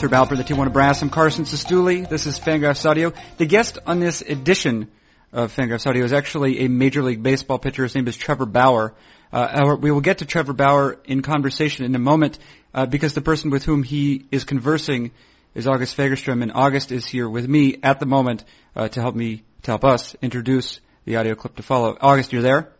Herb Alpert, the Tijuana Brass. I'm Carson Cistulli. This is Fangraphs Audio. The guest on this edition of Fangraphs Audio is actually a Major League Baseball pitcher. His name is Trevor Bauer. Uh, we will get to Trevor Bauer in conversation in a moment uh, because the person with whom he is conversing is August Fagerstrom, and August is here with me at the moment uh, to help me, to help us introduce the audio clip to follow. August, you're there?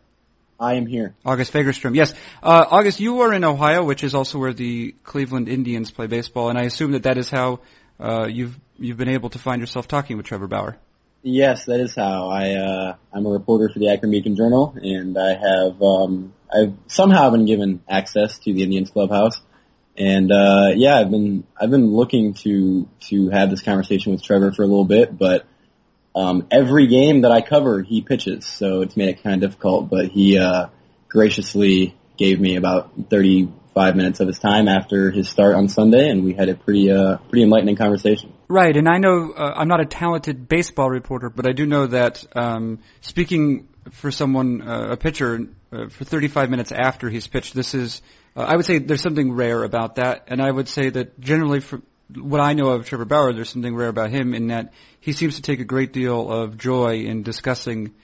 I am here. August Fagerstrom, yes. Uh, August, you are in Ohio, which is also where the Cleveland Indians play baseball, and I assume that that is how uh, you've you've been able to find yourself talking with Trevor Bauer. Yes, that is how. I uh, I'm a reporter for the Akron Beacon Journal, and I have um, I've somehow been given access to the Indians clubhouse, and uh, yeah, I've been I've been looking to to have this conversation with Trevor for a little bit, but um, every game that I cover, he pitches, so it's made it kind of difficult. But he uh, graciously gave me about 35 minutes of his time after his start on Sunday, and we had a pretty uh, pretty enlightening conversation. Right, and I know uh, I'm not a talented baseball reporter, but I do know that um, speaking for someone, uh, a pitcher, uh, for 35 minutes after he's pitched, this is, uh, I would say there's something rare about that, and I would say that generally for what I know of Trevor Bauer, there's something rare about him in that he seems to take a great deal of joy in discussing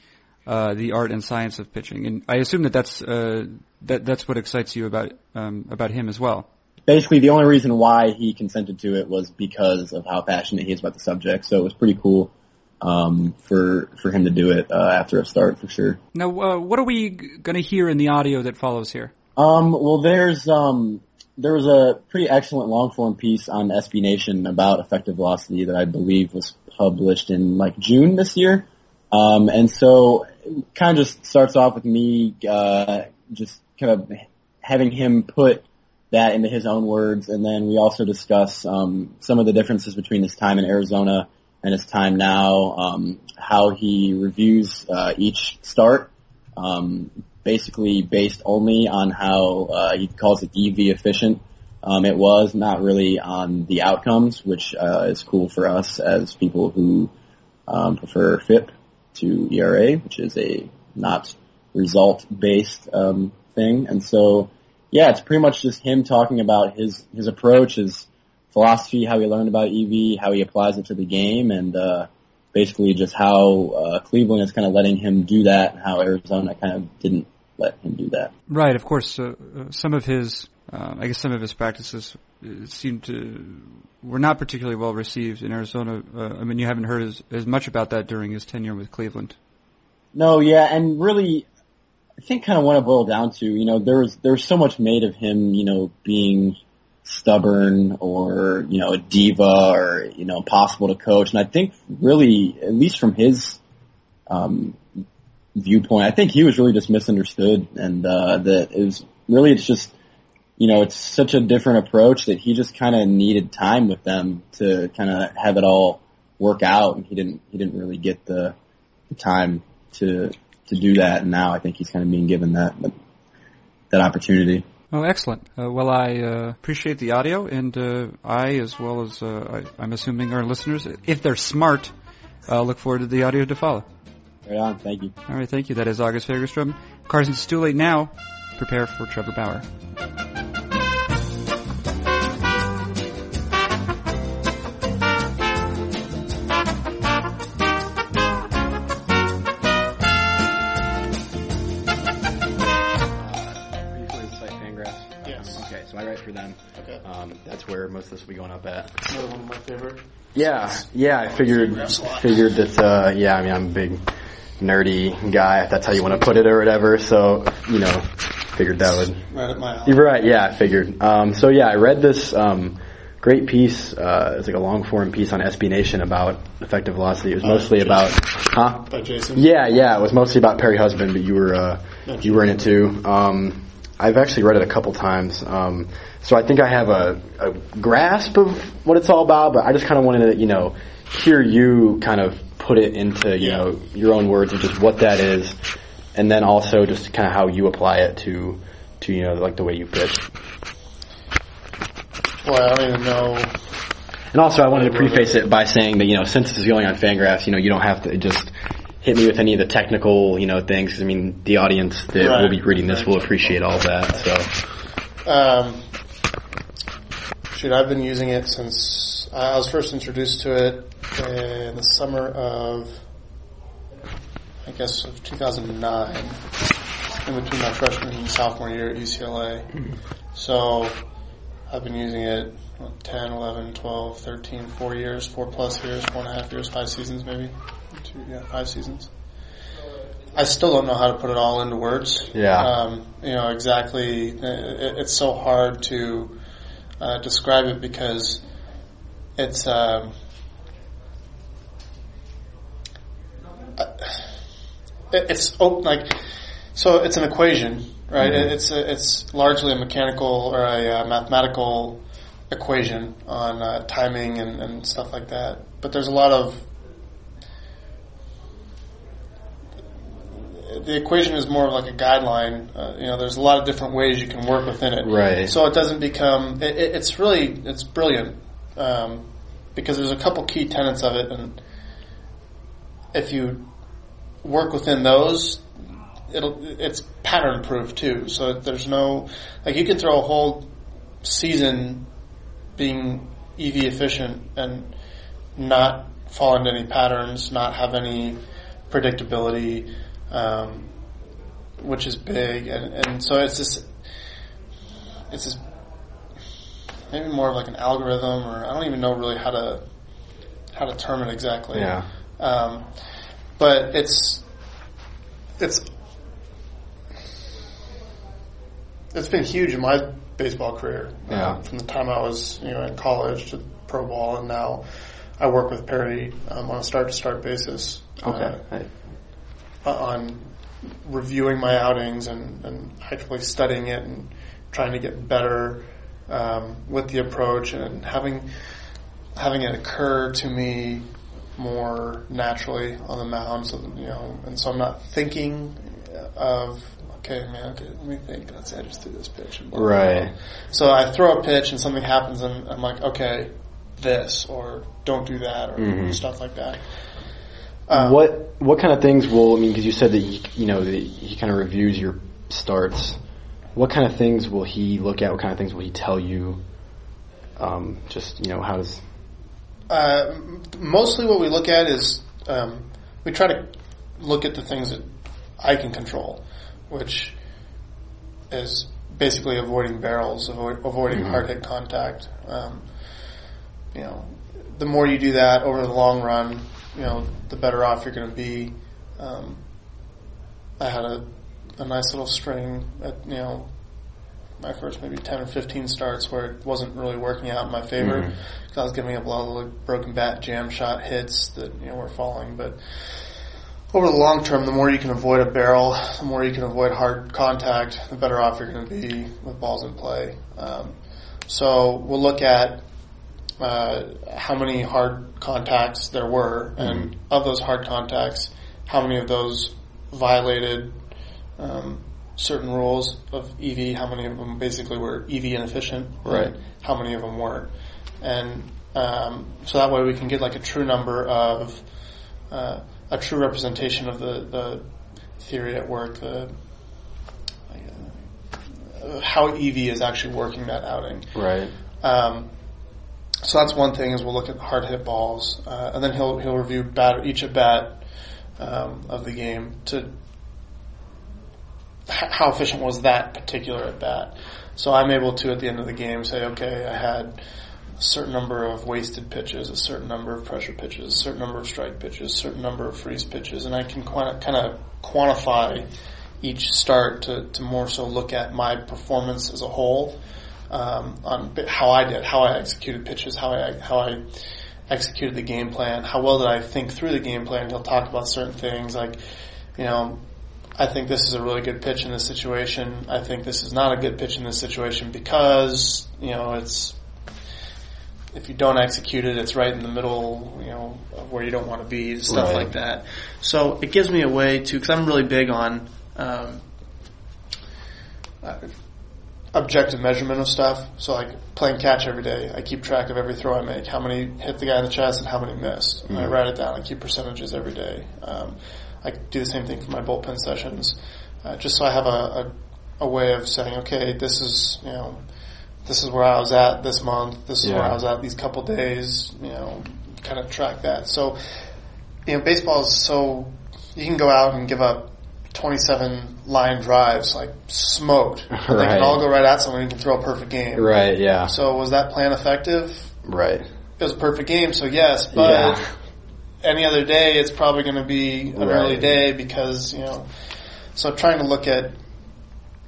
uh, the art and science of pitching, and I assume that that's uh, that that's what excites you about um, about him as well. Basically, the only reason why he consented to it was because of how passionate he is about the subject. So it was pretty cool um, for for him to do it uh, after a start for sure. Now, uh, what are we going to hear in the audio that follows here? Um, well, there's um, there was a pretty excellent long form piece on SB Nation about effective velocity that I believe was published in like June this year. Um, and so it kind of just starts off with me, uh, just kind of having him put that into his own words. And then we also discuss, um, some of the differences between his time in Arizona and his time now, um, how he reviews, uh, each start, um, basically based only on how uh, he calls it EV efficient. Um, it was not really on the outcomes, which uh, is cool for us as people who um, prefer FIP to ERA, which is a not result based um, thing. And so, yeah, it's pretty much just him talking about his his approach, his philosophy, how he learned about EV, how he applies it to the game, and uh, basically just how uh, Cleveland is kind of letting him do that, and how Arizona kind of didn't let him do that. Right. Of course, uh, uh, some of his, uh, I guess, some of his practices uh, seemed to were not particularly well received in Arizona. Uh, I mean, you haven't heard as, as much about that during his tenure with Cleveland. No, yeah, and really, I think kind of what it boiled down to, you know, there was there was so much made of him, you know, being stubborn or you know a diva or you know impossible to coach, and I think really, at least from his um, viewpoint. I think he was really just misunderstood, and uh, that it was really it's just you know it's such a different approach that he just kind of needed time with them to kind of have it all work out, and he didn't he didn't really get the, the time to to do that. And now I think he's kind of being given that that opportunity. Oh, excellent. Uh, well, I uh, appreciate the audio, and uh, I, as well as uh, I, am assuming our listeners, if they're smart, uh, look forward to the audio to follow. Right on. Thank you. All right. Thank you. That is August Fagerstrom. Carson, it's too late now. Prepare for Trevor Bauer. Uh site Fangraphs. Okay, so I write for them. Okay. Um, that's where most of this will be going up at. Another one of my favorite. Yeah, yeah. I figured figured that. Uh, yeah, I mean, I'm a big nerdy guy, if that's how you want to put it or whatever. So, you know, figured that would. Right up my alley. You're right, yeah, I figured. Um, so yeah, I read this, um, great piece, uh, it's like a long form piece on SB Nation about effective velocity. It was mostly uh, about, huh? By Jason? Yeah, yeah, it was mostly about Perry Husband, but you were, uh, you were in it too. Um, I've actually read it a couple times. Um, so I think I have a, a grasp of what it's all about, but I just kind of wanted to, you know, hear you kind of put it into you yeah. know your own words of just what that is, and then also just kind of how you apply it to to you know like the way you pitch. Well, I don't even know. And also, I wanted to preface it by saying that you know since this is going on Fangraphs, you know you don't have to just hit me with any of the technical you know things. I mean, the audience that right. will be reading this will appreciate all that. So. Um, shoot, I've been using it since I was first introduced to it in the summer of, I guess, of 2009, in between my freshman and sophomore year at UCLA. So I've been using it what, 10, 11, 12, 13, four years, four plus years, four and a half years, five seasons maybe. Two, yeah, five seasons. I still don't know how to put it all into words. Yeah. Um, you know, exactly. It, it's so hard to uh, describe it because it's, um, uh, it's oh, like, so it's an equation, right? Mhm. It's a, it's largely a mechanical or a uh, mathematical equation on uh, timing and, and stuff like that. But there's a lot of the equation is more of like a guideline. Uh, you know, there's a lot of different ways you can work within it. Right. So it doesn't become. It, it, it's really it's brilliant um, because there's a couple key tenets of it, and if you work within those, it'll it's pattern proof too. So there's no like you can throw a whole season being EV efficient and not fall into any patterns, not have any predictability, um, which is big, and, and so it's this, it's this maybe more of like an algorithm, or I don't even know really how to how to term it exactly. Yeah. Um, but it's it's it's been huge in my baseball career. Yeah. Uh, from the time I was you know in college to pro ball, and now I work with Perry um, on a start to start basis. Okay. Uh, on reviewing my outings and, and actively studying it and trying to get better um, with the approach and having having it occur to me more naturally on the mound. So you know, and so I'm not thinking of okay, man, okay, let me think. Let's say I just threw this pitch. And blah, blah, blah. Right. So I throw a pitch and something happens and I'm like, okay, this or don't do that or Mhm. stuff like that. Um, what what kind of things will I mean? Because you said that he, you know that he kind of reviews your starts. What kind of things will he look at? What kind of things will he tell you? Um, just you know, how does Uh, mostly what we look at is um, we try to look at the things that I can control, which is basically avoiding barrels, avoid, avoiding Mhm. hard hit contact. Um, you know, the more you do that over the long run, you know, the better off you're going to be. Um, I had a, a nice little string at you know my first maybe 10 or 15 starts where it wasn't really working out in my favor because I was giving up a lot of like, broken bat jam shot hits that you know were falling. But over the long term, the more you can avoid a barrel, the more you can avoid hard contact, the better off you're going to be with balls in play. Um, so we'll look at uh, how many hard contacts there were, and Mhm. of those hard contacts, how many of those violated um, certain rules of EV, how many of them basically were EV inefficient, Right. how many of them weren't. And um, so that way we can get like a true number of, uh, a true representation of the, the theory at work, the, uh, how EV is actually working that outing. right? Um, so that's one thing is we'll look at hard hit balls, uh, and then he'll he'll review bat, each at bat um, of the game to how efficient was that particular at bat. So I'm able to at the end of the game say, okay, I had a certain number of wasted pitches, a certain number of pressure pitches, a certain number of strike pitches, a certain number of freeze pitches, and I can kind of quantify each start to, to more so look at my performance as a whole um, on how I did, how I executed pitches, how I how I executed the game plan, how well did I think through the game plan. He'll talk about certain things like, you know, I think this is a really good pitch in this situation. I think this is not a good pitch in this situation because you know it's if you don't execute it, it's right in the middle, you know, of where you don't want to be, stuff Right. like that. So it gives me a way to, because I'm really big on um, uh, objective measurement of stuff. So like playing catch every day, I keep track of every throw I make, how many hit the guy in the chest and how many missed. And I write it down. I keep percentages every day. Um, I do the same thing for my bullpen sessions, uh, just so I have a, a, a way of saying, okay, this is you know this is where I was at this month. This is Yeah. where I was at these couple days. You know, kind of track that. So, you know, baseball is so you can go out and give up 27 line drives like smoked. They Right. can all go right at someone. You can throw a perfect game. Right. Yeah. So was that plan effective? Right. It was a perfect game, so yes. But Yeah. Any other day, it's probably going to be an Right. early day because you know. So trying to look at,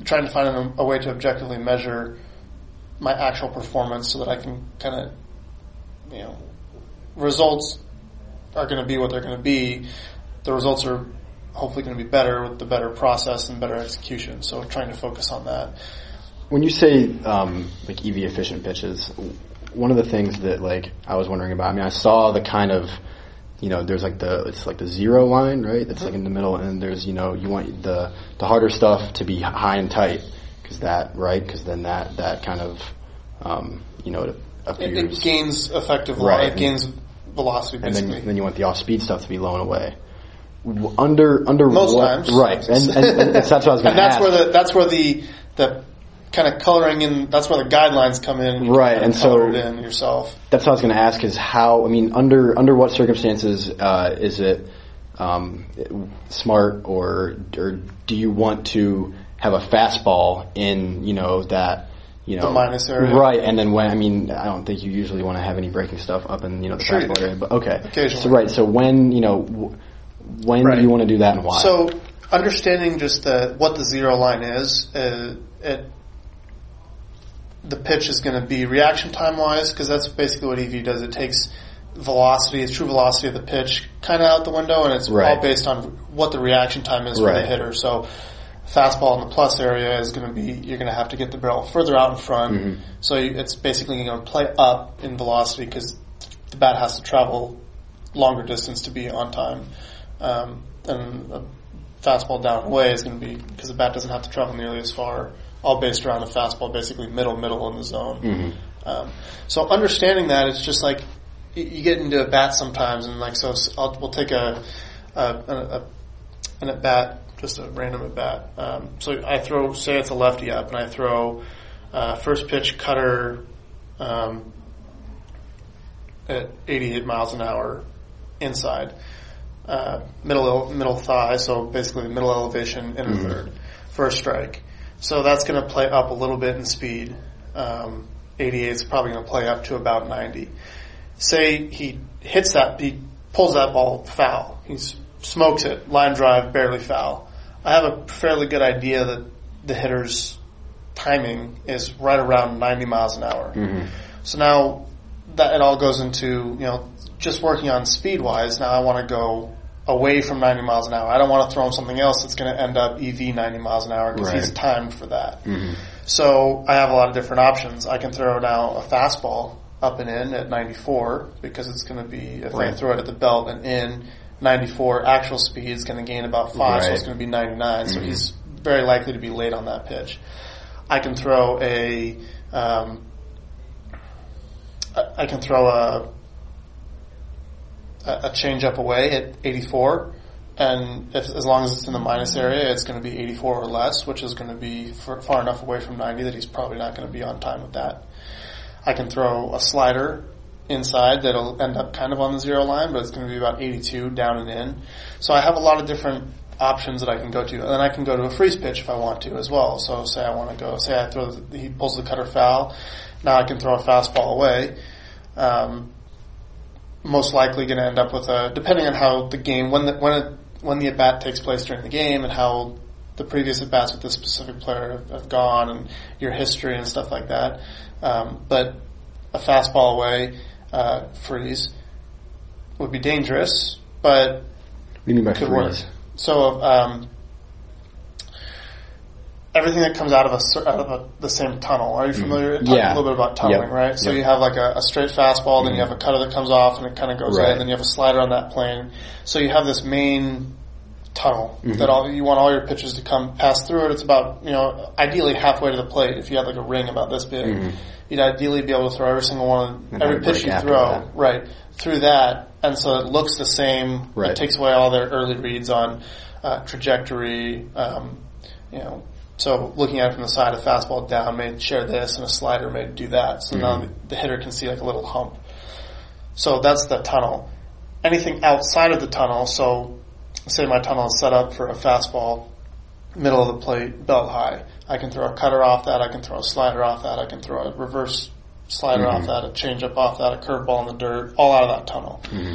trying to find a, a way to objectively measure my actual performance so that I can kind of, you know, results are going to be what they're going to be. The results are hopefully going to be better with the better process and better execution. So trying to focus on that. When you say um, like EV efficient pitches, one of the things that like I was wondering about. I mean, I saw the kind of you know there's like the it's like the zero line right that's like in the middle and there's you know you want the the harder stuff to be high and tight because that right because then that that kind of um, you know it It, appears it gains effective, Right. it gains velocity and then then you want the off speed stuff to be low and away. Under under Most what, times. right and, and, and that's what I was going and to that's ask. where the that's where the the kind of coloring in that's where the guidelines come in. Right, and so- in yourself. That's what I was going to ask: is how? I mean, under under what circumstances uh, is it um, smart, or or do you want to have a fastball in you know that you know The minus area. right? And then when I mean, I don't think you usually want to have any breaking stuff up in you know the Sure fastball area, but okay. Occasionally. So right, so when you know when Right. do you want to do that and why? So understanding just the what the zero line is, uh, it the pitch is going to be reaction time wise because that's basically what EV does. It takes velocity, the true velocity of the pitch, kind of out the window, and it's Right. all based on what the reaction time is for the hitter. So. Fastball in the plus area is going to be you're going to have to get the barrel further out in front, Mm-hmm. so you, it's basically going to play up in velocity because the bat has to travel longer distance to be on time. Um, and a fastball down away is going to be because the bat doesn't have to travel nearly as far. All based around the fastball, basically middle middle in the zone. Mm-hmm. Um, so understanding that, it's just like you, get into a bat sometimes, and like so, I'll, we'll take a, a, a, a an at bat, just a random at bat. Um, so I throw, say it's a lefty up, and I throw uh, first pitch cutter um, at 88 miles an hour inside, uh, middle middle thigh, so basically middle elevation, inner third, first strike. So that's going to play up a little bit in speed. Um, 88 is probably going to play up to about 90. Say he hits that, he pulls that ball foul. He smokes it, line drive, barely foul. I have a fairly good idea that the hitter's timing is right around 90 miles an hour. So now that it all goes into, you know, just working on speed wise, now I want to go away from 90 miles an hour. I don't want to throw him something else that's going to end up EV 90 miles an hour because he's timed for that. So I have a lot of different options. I can throw now a fastball up and in at 94 because it's going to be, if I throw it at the belt and in, 94 actual speed is going to gain about 5, so it's going to be 99. So he's very likely to be late on that pitch. I can throw a, um, I can throw a a change up away at 84, and if, as long as it's in the minus area, it's going to be 84 or less, which is going to be far, far enough away from 90 that he's probably not going to be on time with that. I can throw a slider inside that'll end up kind of on the zero line, but it's going to be about 82 down and in. So I have a lot of different options that I can go to, and then I can go to a freeze pitch if I want to as well. So say I want to go, say I throw, the, he pulls the cutter foul, now I can throw a fastball away. Um, most likely going to end up with a, depending on how the game, when the, when it, when the at bat takes place during the game and how the previous at bats with this specific player have, gone and your history and stuff like that. Um, but a fastball away, uh, freeze would be dangerous, but what do you mean by could freeze? work. So, um, everything that comes out of a out of a, the same tunnel. Are you familiar? It Mm-hmm. Yeah. a little bit about tunneling, Yep. right? So Yep. you have like a, a straight fastball, then you have a cutter that comes off and it kind of goes Right. in, then you have a slider on that plane. So you have this main tunnel Mm-hmm. that all you want all your pitches to come pass through it. It's about you know ideally halfway to the plate. If you had like a ring about this big, you'd ideally be able to throw every single one, Mm-hmm. And every pitch you throw, that. right through that, and so it looks the same. Right. It takes away all their early reads on uh, trajectory, um, you know, So looking at it from the side, a fastball down may share this, and a slider may do that. So now mm-hmm. the, hitter can see like a little hump. So that's the tunnel. Anything outside of the tunnel, so say my tunnel is set up for a fastball, middle of the plate, belt high. I can throw a cutter off that. I can throw a slider off that. I can throw a reverse slider off mm-hmm. that, a changeup off that, a curveball in the dirt, all out of that tunnel. Mm-hmm.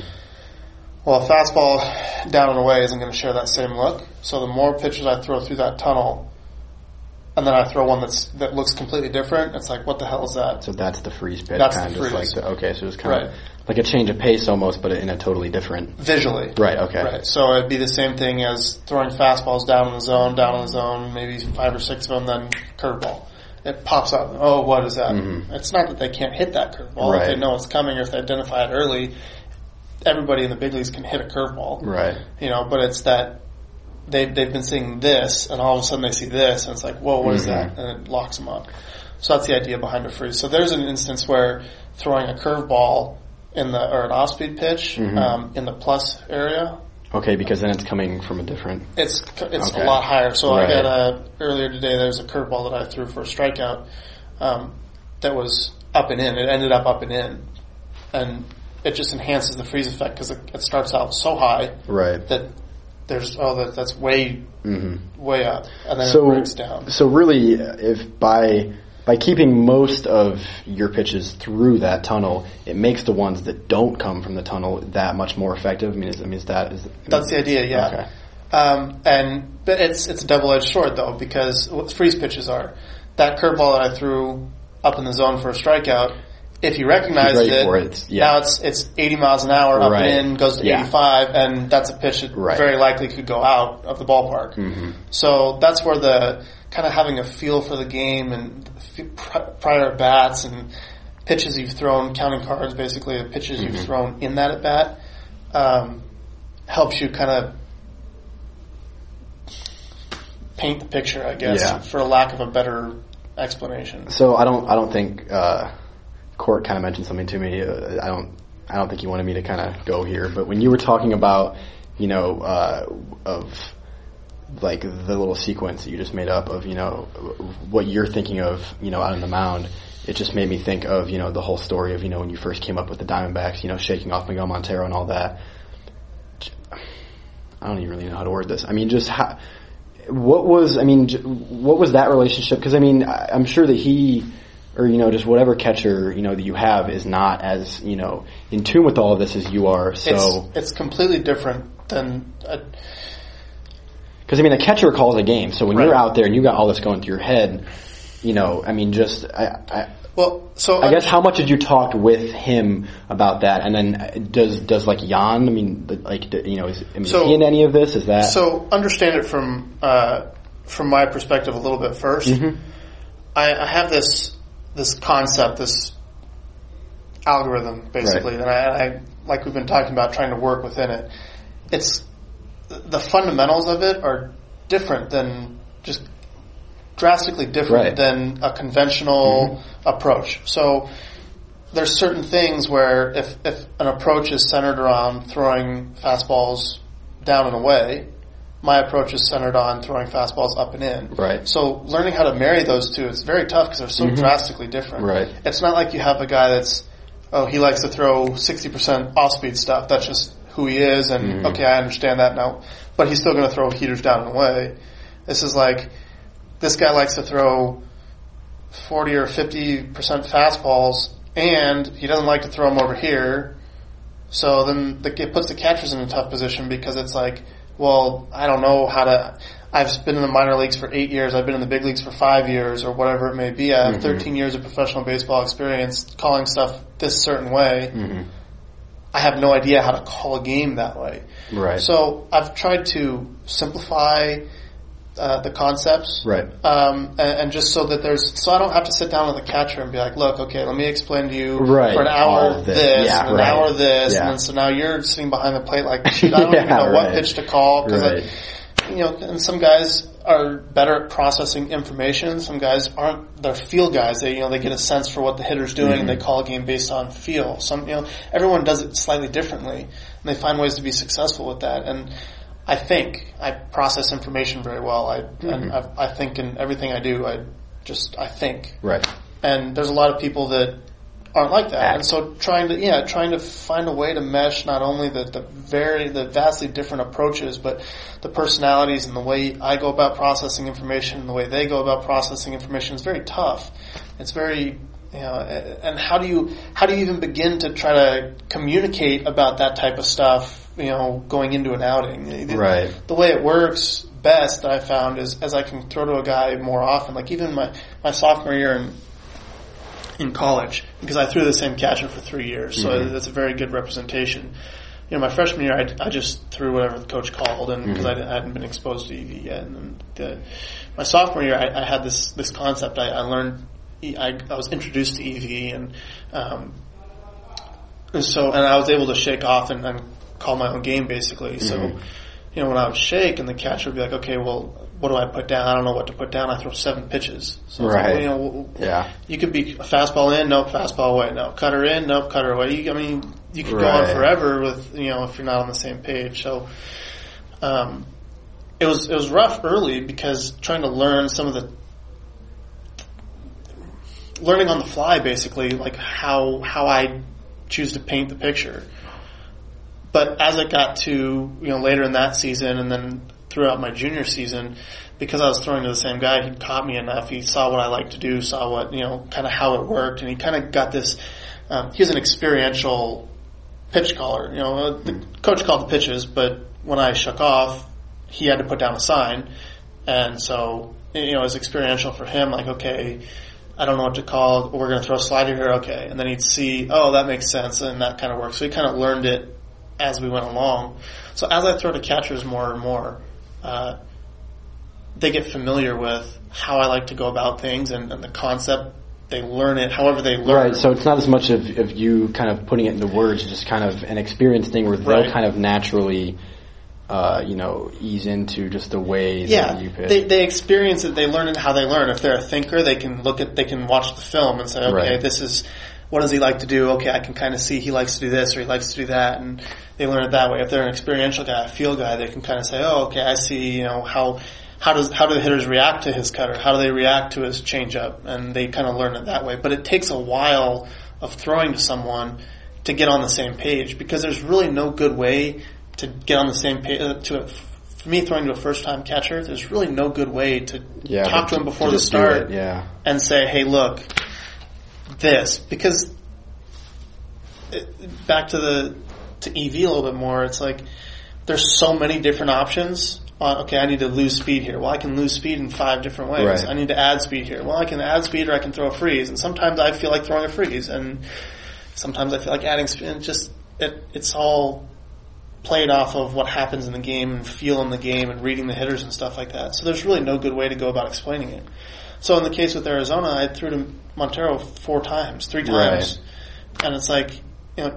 Well, a fastball down and away isn't going to share that same look. So the more pitches I throw through that tunnel, and then I throw one that's that looks completely different, it's like, what the hell is that? So that's the freeze pitch, That's kind the just like freeze. the, okay, so it's kind of like a change of pace almost, but in a totally different. Visually. Right. Okay. Right. So it'd be the same thing as throwing fastballs down in the zone, down in the zone, maybe five or six of them, then curveball. It pops up. Oh, what is that? It's not that they can't hit that curveball. If Mm-hmm. They know it's coming or if they identify it early, everybody in the big leagues can hit a curveball. Right. You know, but it's that they've, they've been seeing this and all of a sudden they see this and it's like, whoa, what is Mm-hmm. that? And it locks them up. So that's the idea behind a freeze. So there's an instance where throwing a curveball in the, or an off-speed pitch, Mm-hmm. um, in the plus area, Okay, because then it's coming from a different. it's it's Okay. a lot higher. So Right. I got a earlier today. There's a curveball that I threw for a strikeout um, that was up and in. It ended up up and in, and it just enhances the freeze effect because it, it starts out so high Right. that there's oh that that's way way up, and then Mm-hmm. So it breaks down. so really, if by by keeping most of your pitches through that tunnel, it makes the ones that don't come from the tunnel that much more effective. I mean, is, I mean, is that is That's the idea, yeah. Okay. Um, and but it's it's a double edged sword though because what freeze pitches are that curveball that I threw up in the zone for a strikeout. If you recognize it, it, yeah. now it's it's 80 miles an hour up Right. and in, goes to Yeah. 85, and that's a pitch that Right. very likely could go out of the ballpark. Mm-hmm. So that's where the kind of having a feel for the game and prior bats and pitches you've thrown, counting cards basically, the pitches Mm-hmm. you've thrown in that at bat, um, helps you kind of paint the picture, I guess, Yeah. for lack of a better explanation. So I don't I don't think uh, Court kind of mentioned something to me. Uh, I don't I don't think he wanted me to kind of go here. But when you were talking about you know uh, of like the little sequence that you just made up of you know what you're thinking of you know out on the mound. It just made me think of you know the whole story of you know when you first came up with the Diamondbacks, you know shaking off Miguel Montero and all that. I don't even really know how to word this. I mean, just how, what was I mean, what was that relationship? Because I mean, I'm sure that he, or you know, just whatever catcher you know that you have is not as you know in tune with all of this as you are. So, It's, it's completely different than because I mean, a catcher calls a game. So when Right. you're out there and you got all this going through your head, you know, I mean, just I, I, well. So I guess how much did you talk with him about that? And then uh, does does like Jan? I mean, like you know, is, I mean, So- is he in any of this? Is that So understand it from uh, from my perspective a little bit 1st I, I have this this concept, this algorithm, basically, and I, I like we've been talking about, trying to work within it. It's the fundamentals of it are different than just drastically different Right. than a conventional mm-hmm. approach. So there's certain things where if, if an approach is centered around throwing fastballs down and away, my approach is centered on throwing fastballs up and in. Right. So learning how to marry those two is very tough because they're so mm-hmm. drastically different. Right. It's not like you have a guy that's, oh, he likes to throw 60% off-speed stuff. That's just who he is and mm-hmm. okay, I understand that now. But he's still going to throw heaters down and away. This is like, this guy likes to throw 40 or 50% fastballs and he doesn't like to throw them over here. So then the, it puts the catchers in a tough position because it's like, well, I don't know how to. I've been in the minor leagues for eight years. I've been in the big leagues for five years, or whatever it may be. I have mm-hmm. 13 years of professional baseball experience calling stuff this certain way. Mm-hmm. I have no idea how to call a game that way. right? So I've tried to simplify uh, the concepts, Right. Um, and, and just so that there's, so I don't have to sit down with the catcher and be like, look, okay, let me explain to you Right. for an hour this, this. Yeah, and an right. hour this, Yeah. and then so now you're sitting behind the plate like, shoot, I don't even Yeah, know what pitch to call because Right. you know, and some guys are better at processing information. Some guys aren't. They're feel guys. They you know they get a sense for what the hitter's doing and they Mm-hmm. call a game based on feel. Some you know everyone does it slightly differently and they find ways to be successful with that. And I think I process information very well. I and mm-hmm. I, I think in everything I do, I just I think. Right. And there's a lot of people that aren't like that, Act. and so trying to yeah, trying to find a way to mesh not only the the very the vastly different approaches, but the personalities and the way I go about processing information, and the way they go about processing information is very tough. It's very you know, and how do you how do you even begin to try to communicate about that type of stuff? You know, going into an outing, Right. the way it works best I found is as I can throw to a guy more often. Like even my my sophomore year in in college, because I threw the same catcher for three years, so that's a very good representation. You know, my freshman year, I, I just threw whatever the coach called, and because I, I hadn't been exposed to EV yet. And the, my sophomore year, I, I had this this concept. I, I learned, I, I was introduced to EV, and um, and so, and I was able to shake off and, and call my own game basically. So, you know, when I would shake and the catcher would be like, okay, well, what do I put down? I don't know what to put down. I throw seven pitches. So like, Right. well, you know, Yeah. you could be a fastball in, nope, fastball away, no, cutter in, nope, cutter away. You, I mean, you could go on forever with, you know, if you're not on the same page. So, um, it was, it was rough early because trying to learn some of the, learning on the fly basically, like how, how I choose to paint the picture. But as it got to, you know, later in that season and then throughout my junior season, because I was throwing to the same guy, he taught me enough. He saw what I liked to do, saw what, you know, kind of how it worked, and he kind of got this, um, he was an experiential pitch caller. You know, uh, the coach called the pitches, but when I shook off, he had to put down a sign. And so, you know, it was experiential for him, like, okay, I don't know what to call. We're going to throw a slider here, okay. And then he'd see, oh, that makes sense, and that kind of works. So he kind of learned it as we went along. So as I throw to catchers more and more, uh, they get familiar with how I like to go about things and, and the concept. They learn it however they learn. It right. So it's not as much of, of you kind of putting it into words, just kind of an experience thing where they'll kind of naturally, uh, you know, ease into just the way yeah, that you pitch. they they experience it. They learn it how they learn. If they're a thinker, they can look at they can watch the film and say, okay, Right. this is what does he like to do? Okay, I can kind of see he likes to do this or he likes to do that, and they learn it that way. If they're an experiential guy, a feel guy, they can kind of say, oh, okay, I see. You know how. How does how do the hitters react to his cutter? How do they react to his changeup? And they kind of learn it that way. But it takes a while of throwing to someone to get on the same page because there's really no good way to get on the same page uh, to a, for me throwing to a first time catcher. There's really no good way to yeah, talk to him before the start it, Yeah. and say, "Hey, look, this," because it, back to the to EV a little bit more. It's like there's so many different options. On, okay, I need to lose speed here. Well, I can lose speed in five different ways. Right. I need to add speed here. Well, I can add speed or I can throw a freeze. And sometimes I feel like throwing a freeze, and sometimes I feel like adding speed. And just it, it's all played off of what happens in the game and feel in the game and reading the hitters and stuff like that. So there's really no good way to go about explaining it. So in the case with Arizona, I threw to Montero four times, three times, and it's like you know,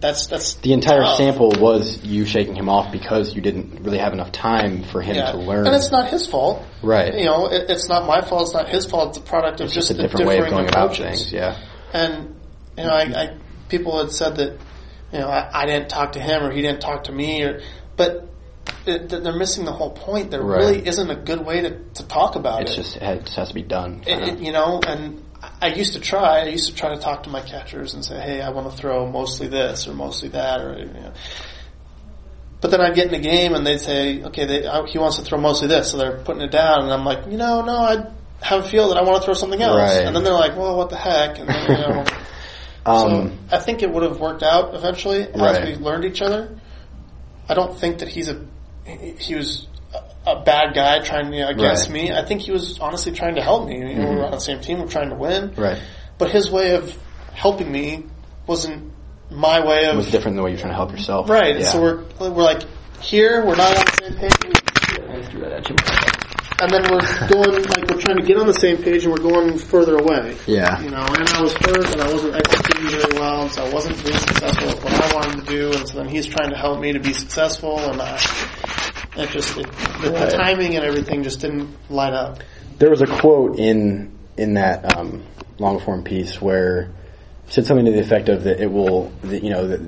that's that's The entire tough. sample was you shaking him off because you didn't really have enough time for him Yeah. to learn. and it's not his fault, right. You know, it, it's not my fault. It's not his fault. It's a product of it's just, just a the different way of going about approaches. things. Yeah. And you know, I, I people had said that you know I, I didn't talk to him or he didn't talk to me, or but it, they're missing the whole point. There Right. really isn't a good way to, to talk about It's it. just it just has to be done. It- you know, and I used to try. I used to try to talk to my catchers and say, "Hey, I want to throw mostly this or mostly that," or you know. But then I'd get in the game and they'd say, "Okay, they, I, he wants to throw mostly this," so they're putting it down, and I'm like, "You know, no, I have a feel that I want to throw something else." Right. And then they're like, "Well, what the heck?" And then, you know, um, so I think it would have worked out eventually as Right. we learned each other. I don't think that he's a he was a, bad guy trying to against Right. Mm-hmm. me. I think he was honestly trying to help me. You know, we're on the same team, we're trying to win. right. But his way of helping me wasn't my way It of was different than the way you're trying to help yourself. right. Yeah. So we're we're like here, we're not on the same page. I threw that at you. And then we're going like we're trying to get on the same page, and we're going further away. Yeah. You know, and I was hurt, and I wasn't executing very well, and so I wasn't being successful at what I wanted to do, and so then he's trying to help me to be successful, and I, it just it, the, the timing and everything just didn't line up. There was a quote in in that um, long form piece where it said something to the effect of that it will, that, you know, the,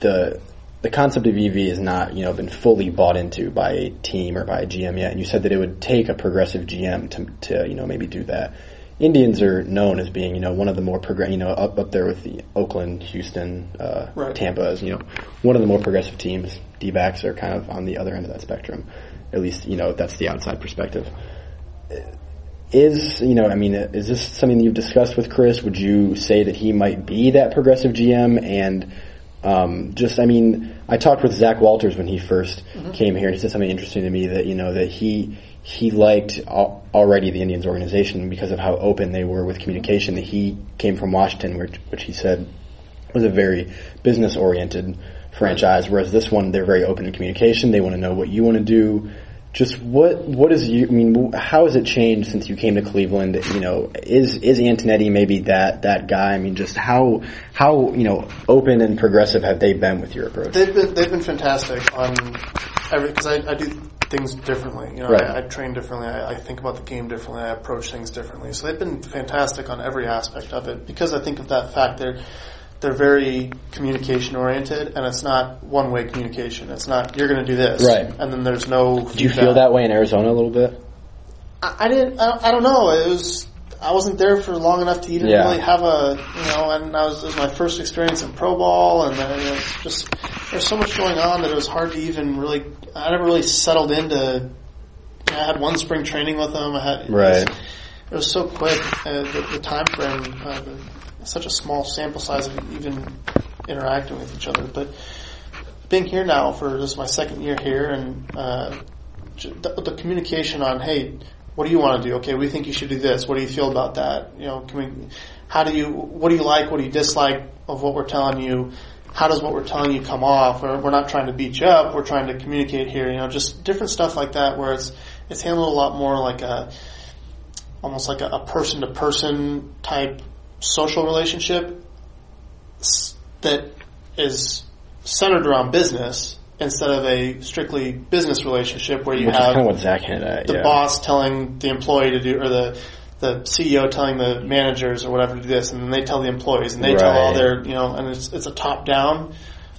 the the concept of EV has not, you know, been fully bought into by a team or by a GM yet. And you said that it would take a progressive GM to, to you know, maybe do that. Indians are known as being, you know, one of the more progressive, you know, up up there with the Oakland, Houston, uh, Right. Tampa as, you know, one of the more progressive teams. D-backs are kind of on the other end of that spectrum. At least, you know, that's the outside perspective. Is, you know, I mean, is this something that you've discussed with Chris? Would you say that he might be that progressive GM? And um, just, I mean, I talked with Zach Walters when he 1st came here, and he said something interesting to me that you know that he he liked al- already the Indians organization because of how open they were with communication. He came from Washington, which, which he said was a very business oriented franchise, whereas this one they're very open to communication. They want to know what you want to do. Just what what is you? I mean, how has it changed since you came to Cleveland? You know, is is Antonetti maybe that that guy? I mean, just how how you know open and progressive have they been with your approach? They've been they've been fantastic on every because I, I do things differently. You know, Right. I, I train differently. I, I think about the game differently. I approach things differently. So they've been fantastic on every aspect of it because I think of that fact. They're they're very communication oriented, and it's not one way communication. It's not you're going to do this, Right. And then there's no. Do you feel that way in Arizona a little bit? I, I didn't. I, I don't know. It was. I wasn't there for long enough to even Yeah. really have a, you know, and I was, it was my first experience in pro ball, and then it was just there's so much going on that it was hard to even really. I never really settled into. I had one spring training with them. I had it was- Right. It was so quick. Uh, the, the time frame, uh, the, such a small sample size of even interacting with each other, but being here now for this is my second year here, and uh, the, the communication on hey, what do you want to do? Okay, we think you should do this. What do you feel about that? You know, can we? How do you? What do you like? What do you dislike of what we're telling you? How does what we're telling you come off? We're, we're not trying to beat you up. We're trying to communicate here. You know, just different stuff like that, where it's it's handled a lot more like a almost like a person to person type social relationship that is centered around business instead of a strictly business relationship where you Which have kind of what Zach hinted at. the yeah. boss telling the employee to do, or the the CEO telling the managers or whatever to do this, and then they tell the employees, and they tell all their, you know, and it's it's a top down.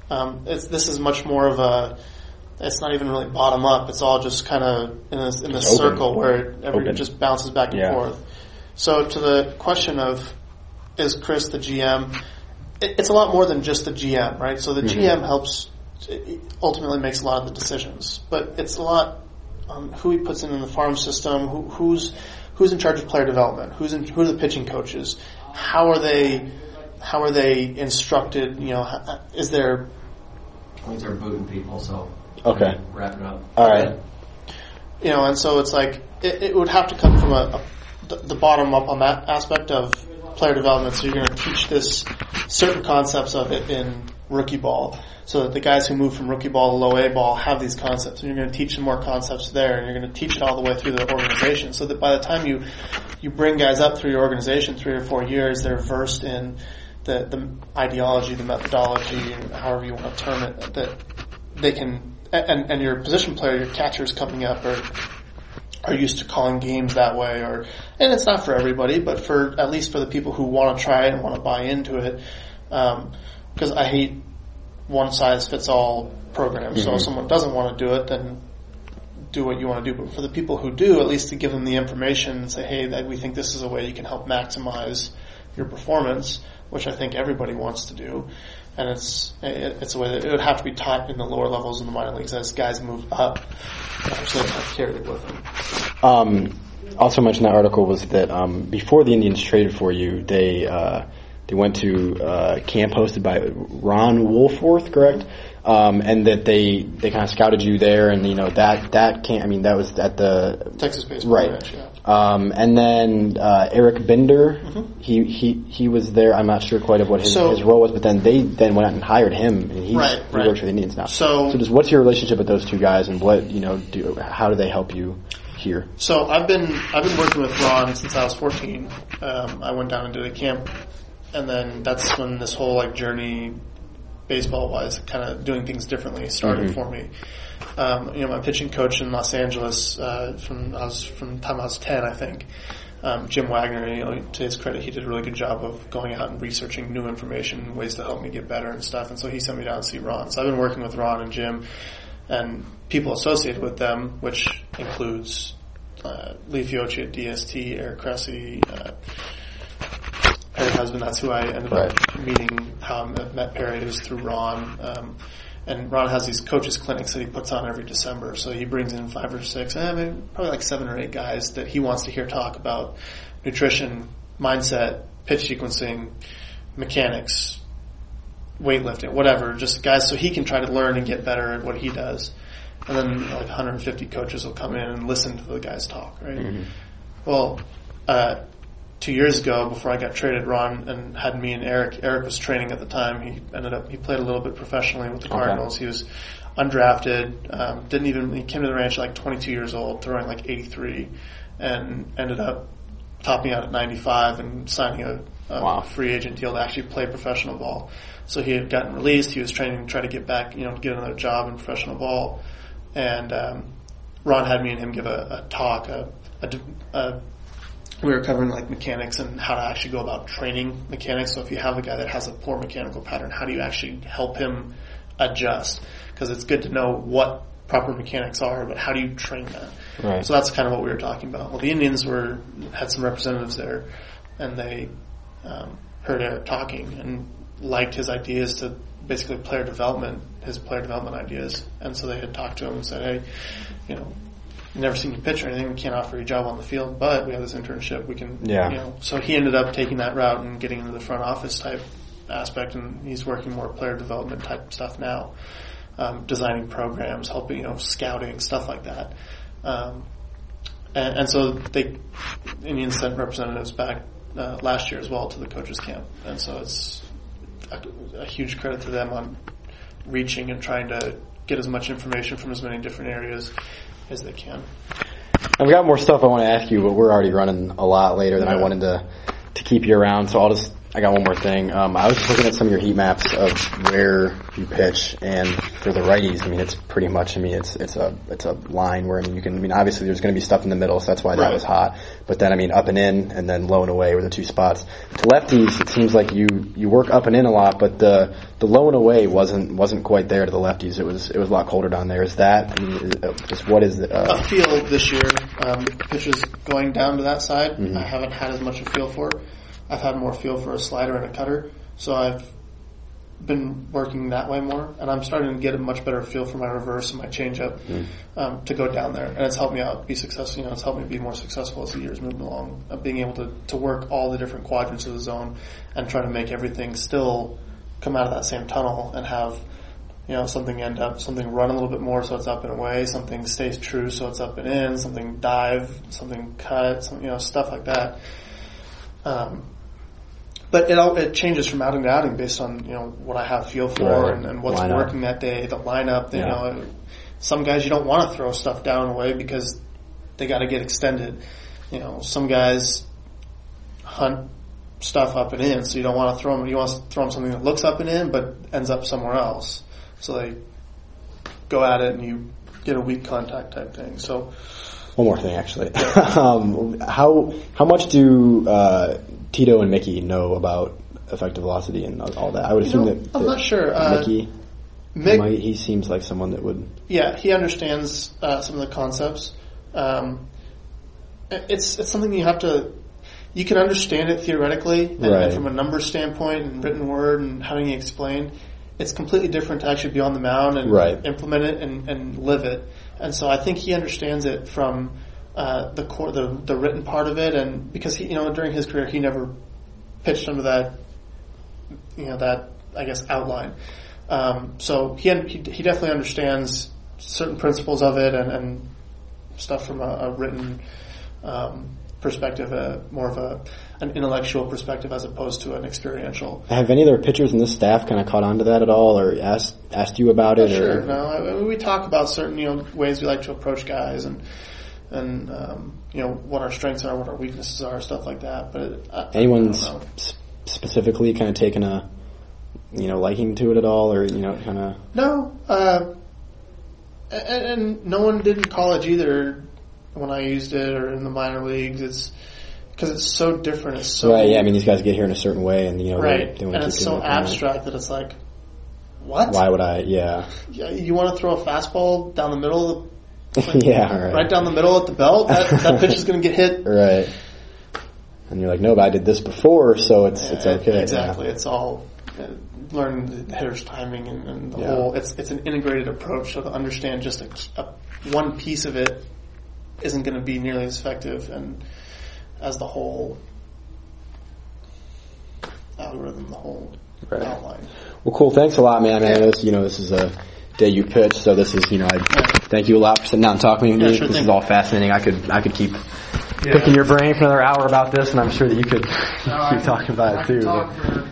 Um, it's, this is much more of a. It's not even really bottom up. It's all just kind of in a, in a It's open. circle where it, every, it just bounces back and Yeah. forth. So to the question of is Chris the GM? It, it's a lot more than just the GM, right? So the Mm-hmm. GM helps ultimately makes a lot of the decisions, but it's a lot um, who he puts in in the farm system, who, who's who's in charge of player development, who's in, who are the pitching coaches, how are they how are they instructed? You know, h- is there Points are booting people, so Okay. wrap it up. All right. you know, and so it's like it, it would have to come from a, a the, the bottom up on that aspect of player development. So you're going to teach this certain concepts of it in rookie ball, so that the guys who move from rookie ball to low A ball have these concepts, and you're going to teach them more concepts there, and you're going to teach it all the way through the organization, so that by the time you you bring guys up through your organization, three or four years, they're versed in the the ideology, the methodology, however you want to term it, that they can and and your position player, your catchers coming up are are used to calling games that way or and it's not for everybody, but for at least for the people who want to try it and want to buy into it. Um, Because I hate one size fits all programs. So if someone doesn't want to do it, then do what you want to do. But for the people who do, at least to give them the information and say, hey, that we think this is a way you can help maximize your performance, which I think everybody wants to do. And it's it, it's a way that it would have to be taught in the lower levels in the minor leagues as guys move up, so they can carry it with them. Um, also mentioned in that article was that um, before the Indians traded for you, they uh, they went to uh, camp hosted by Ron Wolforth, correct? Um, and that they they kind of scouted you there, and you know that that camp. I mean, that was at the Texas baseball right. ranch, yeah. Um, and then uh, Eric Bender, he, he he was there. I'm not sure quite of what his, Mm-hmm. So- his role was, but then they then went out and hired him, and he's, Right, he right. works for the Indians now. So- so just what's your relationship with those two guys, and what you know do how do they help you here? So I've been I've been working with Ron since I was 14. Um, I went down and did a camp, and then that's when this whole like journey, baseball wise, kind of doing things differently started for me. Um, you know, my pitching coach in Los Angeles uh, from I was from the time I was 10, I think. um, Jim Wagner, you know, to his credit, he did a really good job of going out and researching new information, ways to help me get better and stuff. And so he sent me down to see Ron. So I've been working with Ron and Jim and people associated with them, which includes uh, Lee Fiocchi at DST, Eric Cressey, uh, Perry Husband. That's who I ended up meeting. How I met- Perry was through Ron. Um, and Ron has these coaches clinics that he puts on every December. So he brings in five or six, eh, maybe probably like seven or eight guys that he wants to hear talk about nutrition, mindset, pitch sequencing, mechanics, weightlifting, whatever. Just guys so he can try to learn and get better at what he does. And then like 150 coaches will come in and listen to the guys talk, right? Well, uh, two years ago, before I got traded, Ron and had me and Eric. Eric was training at the time. He ended up he played a little bit professionally with the Cardinals. He was undrafted. Um, didn't even he came to the ranch at like 22 years old, throwing like 83, and ended up topping out at 95 and signing a, a Wow. free agent deal to actually play professional ball. So he had gotten released. He was training to try to get back, you know, get another job in professional ball. And um, Ron had me and him give a, a talk. A, a, a, we were covering like mechanics and how to actually go about training mechanics. So if you have a guy that has a poor mechanical pattern, how do you actually help him adjust? Because it's good to know what proper mechanics are, but how do you train that? Right. So that's kind of what we were talking about. Well, the Indians were had some representatives there, and they um, heard Eric talking and liked his ideas to basically player development, his player development ideas, and so they had talked to him and said, "Hey, you know, never seen you pitch or anything. We can't offer you a job on the field, but we have this internship. We can, Yeah. you know." So he ended up taking that route and getting into the front office type aspect, and he's working more player development type stuff now, um, designing programs, helping, you know, scouting, stuff like that. Um, and, and so they Indians sent representatives back uh, last year as well to the coaches camp, and so it's a, a huge credit to them on reaching and trying to get as much information from as many different areas as they can. I've got more stuff I want to ask you, but we're already running a lot later than I wanted to to keep you around. So I'll just I got one more thing. Um, I was just looking at some of your heat maps of where you pitch, and for the righties, I mean it's pretty much. I mean it's it's a it's a line where I mean you can. I mean obviously there's going to be stuff in the middle, so that's why that was hot. But then I mean up and in, and then low and away were the two spots. To lefties, it seems like you you work up and in a lot, but the the low and away wasn't wasn't quite there to the lefties. It was it was a lot colder down there. Is that I mean, is, uh, just what is A uh, feel this year, um, pitches going down to that side. Mhm. I haven't had as much a feel for. I've had more feel for a slider and a cutter, so I've been working that way more, and I'm starting to get a much better feel for my reverse and my changeup um, to go down there, and it's helped me out be successful. You know, it's helped me be more successful as the years moved along. Of being able to to work all the different quadrants of the zone and try to make everything still come out of that same tunnel and have you know, something end up, something run a little bit more so it's up and away, something stays true so it's up and in, something dive, something cut, some, you know, stuff like that. Um, but it all, it changes from outing to outing based on, you know, what I have feel for Right. and, and what's Lineup. working that day, the lineup, you Yeah. know, some guys you don't want to throw stuff down away because they got to get extended. You know, some guys hunt stuff up and in, so you don't want to throw them. You want to throw them something that looks up and in, but ends up somewhere else. So they go at it, and you get a weak contact type thing. So One more thing, actually. um, how how much do uh, Tito and Mickey know about effective velocity and all that? I would You assume know, that, I'm not sure. Uh, Mickey, Mick, might, he seems like someone that would. yeah, he understands uh, some of the concepts. Um, it's it's something you have to. You can understand it theoretically, and, Right. and from a number standpoint, and written word, and having it explained. It's completely different to actually be on the mound and Right. implement it and, and live it. And so I think he understands it from uh, the core, the the written part of it, and because he, you know, during his career, he never pitched under that, you know, that I guess outline. Um, so he, he he definitely understands certain principles of it and, and stuff from a, a written um, perspective, uh, more of a an intellectual perspective as opposed to an experiential. Have any other pitchers in this staff kind of caught on to that at all, or asked asked you about it? Sure. Or, No, I mean, we talk about certain you know ways we like to approach guys and and um, you know what our strengths are, what our weaknesses are, stuff like that. But it, I, Anyone's I don't know. s- specifically kind of taken a you know liking to it at all, or you know kind of No, uh, and, and no one did in college either when I used it or in the minor leagues. It's because it's so different. It's so Right. Yeah. I mean, these guys get here in a certain way, and you know, right, they, they and it's so doing it that abstract that it's like, what? Why would I? Yeah. Yeah, You want to throw a fastball down the middle, yeah. Right. right down the middle at the belt? That, that pitch is going to get hit. Right. And you're like, no, but I did this before, so it's it's okay. Exactly. It's all uh, learn the hitter's timing and, and the Yeah. whole. It's it's an integrated approach. So to understand just a, a one piece of it isn't going to be nearly as effective and as the whole algorithm, the whole Right. outline. Well, cool. Thanks a lot, man. I mean, this, you know, this is a day you pitch, so this is, you know, I thank you a lot for sitting down and talking Yeah, me. sure this thing. is all fascinating. I could, I could keep picking your brain for another hour about this, and I'm sure that you could keep talking about it too. For, for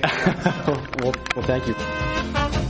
well, well, thank you.